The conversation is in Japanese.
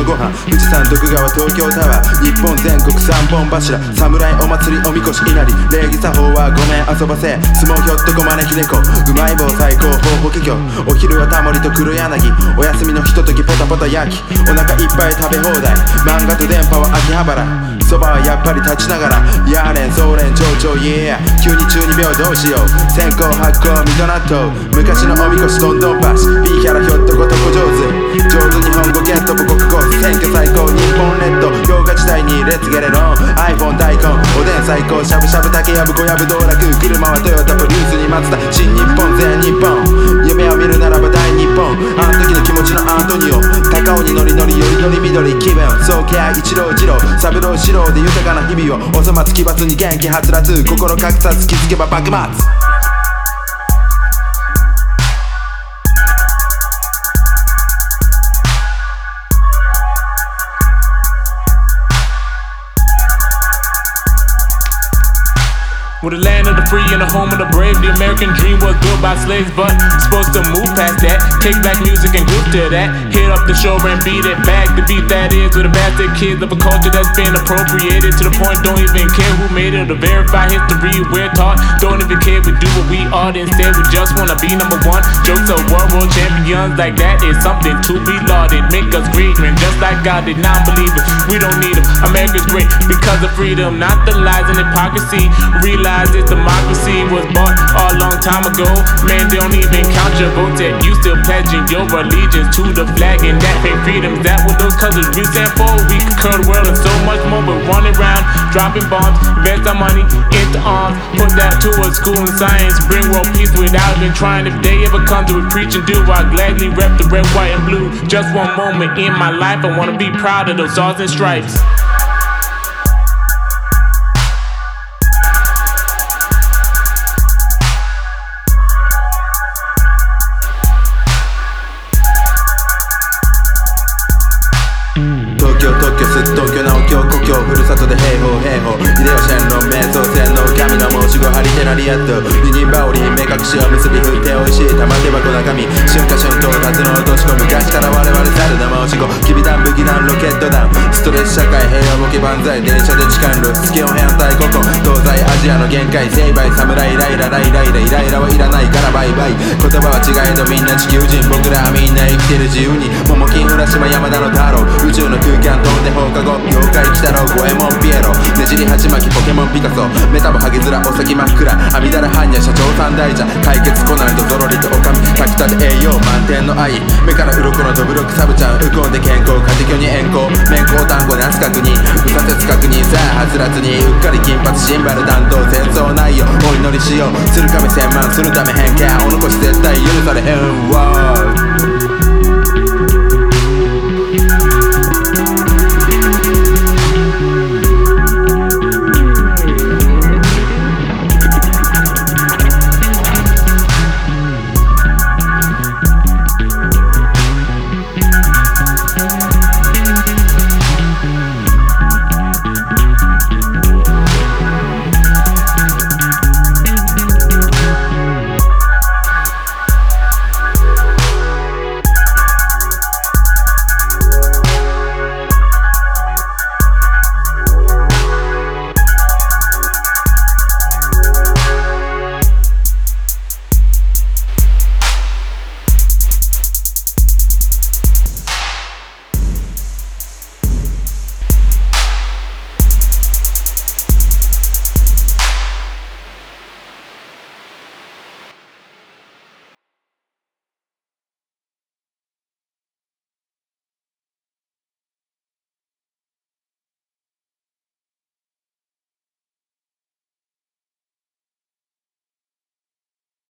のご飯。富士山徳川東京タワー。日本全国三本柱。侍お祭りおみこし稲荷。礼儀作法はごめん遊ばせ。相撲ひょっとこまねひでこうまい棒最高峰法華経お昼はタモリと黒柳。お休みのひとときポタポタ焼き。お腹いっぱい食べ放題。漫画と電波は秋葉原。そばはやっぱり立ちながら。やれんそれんちょうちょう yeah 急に中二病どうしよう。先行発酵水戸納豆昔のおみこしどんどんパシピーキャラひょっとことこ上手。上手日本語ゲット。しゃぶしゃぶ竹やぶ小やぶ道楽車はトヨタプリウスに待つた新日本全日本夢を見るならば大日本あの時の気持ちのアントニオ高尾にノリノリよりより緑気分そうケア一郎二郎三郎四郎で豊かな日々をお粗末奇抜に元気はつらつ心格差突きつけば幕末 We're the land of the free and the home of the brave. The American dream was built by slaves, but supposed to move past that. Take back music and groove to that. Hit up the show and beat it back. The beat that is with the bastard kids of a culture that's been appropriated to the point don't even care who made it or verify history. We're taught, don't even care we do what we are. Instead, we just wanna be number one. Jokes of world world champions like that is something to be lauded. Make us great, man, just like God did. Non-believers, we don't need them. America's great because of freedom, not the lies and hypocrisy. Realize this democracy was bought a long time ago. Man, they don't even count your votes yet. You still pledging your allegiance to the flag and that fake freedoms. That what those colors we stand for. We the world and so much more, but running around, dropping bombs, invest our money into arms. Put that to a school in science. Bring world peace without even trying. If they ever come to a preach and do, I gladly rep the red, white, and blue. Just one moment in my life, I wanna be proud of those stars and stripes. アット二人羽織目隠しを結び振って美味しい玉手箱中身。春夏春冬夏の落とし子昔から我々猿生押し子きび団武器団ロケット団。ストレス社会平和ボケ万歳電車で痴漢路つけを変態ここ東西アジアの限界成敗侍ライラライライライライラはいらないからバイバイ言葉は違いのみんな地球人僕らはみんな生きてる自由に桃金浦島山田の太郎宇宙の空間飛んで放課後妖怪来たろ五右衛門ピエロねじり鉢巻きポケモンピカソ。メタボハゲヅラお先真っ暗。阿弥陀般若社長三大茶解決コナンとゾロリとオカミ炊きたて栄養満点の愛。目から鱗のドブロックサブちゃん。ウコンで健康家庭に遠行面光単語なす確認不可説確認さあはつらつに。うっかり金髪シンバル担当戦争内容。お祈りしよう。する神千万するため偏見。お残し絶対許されへん。わ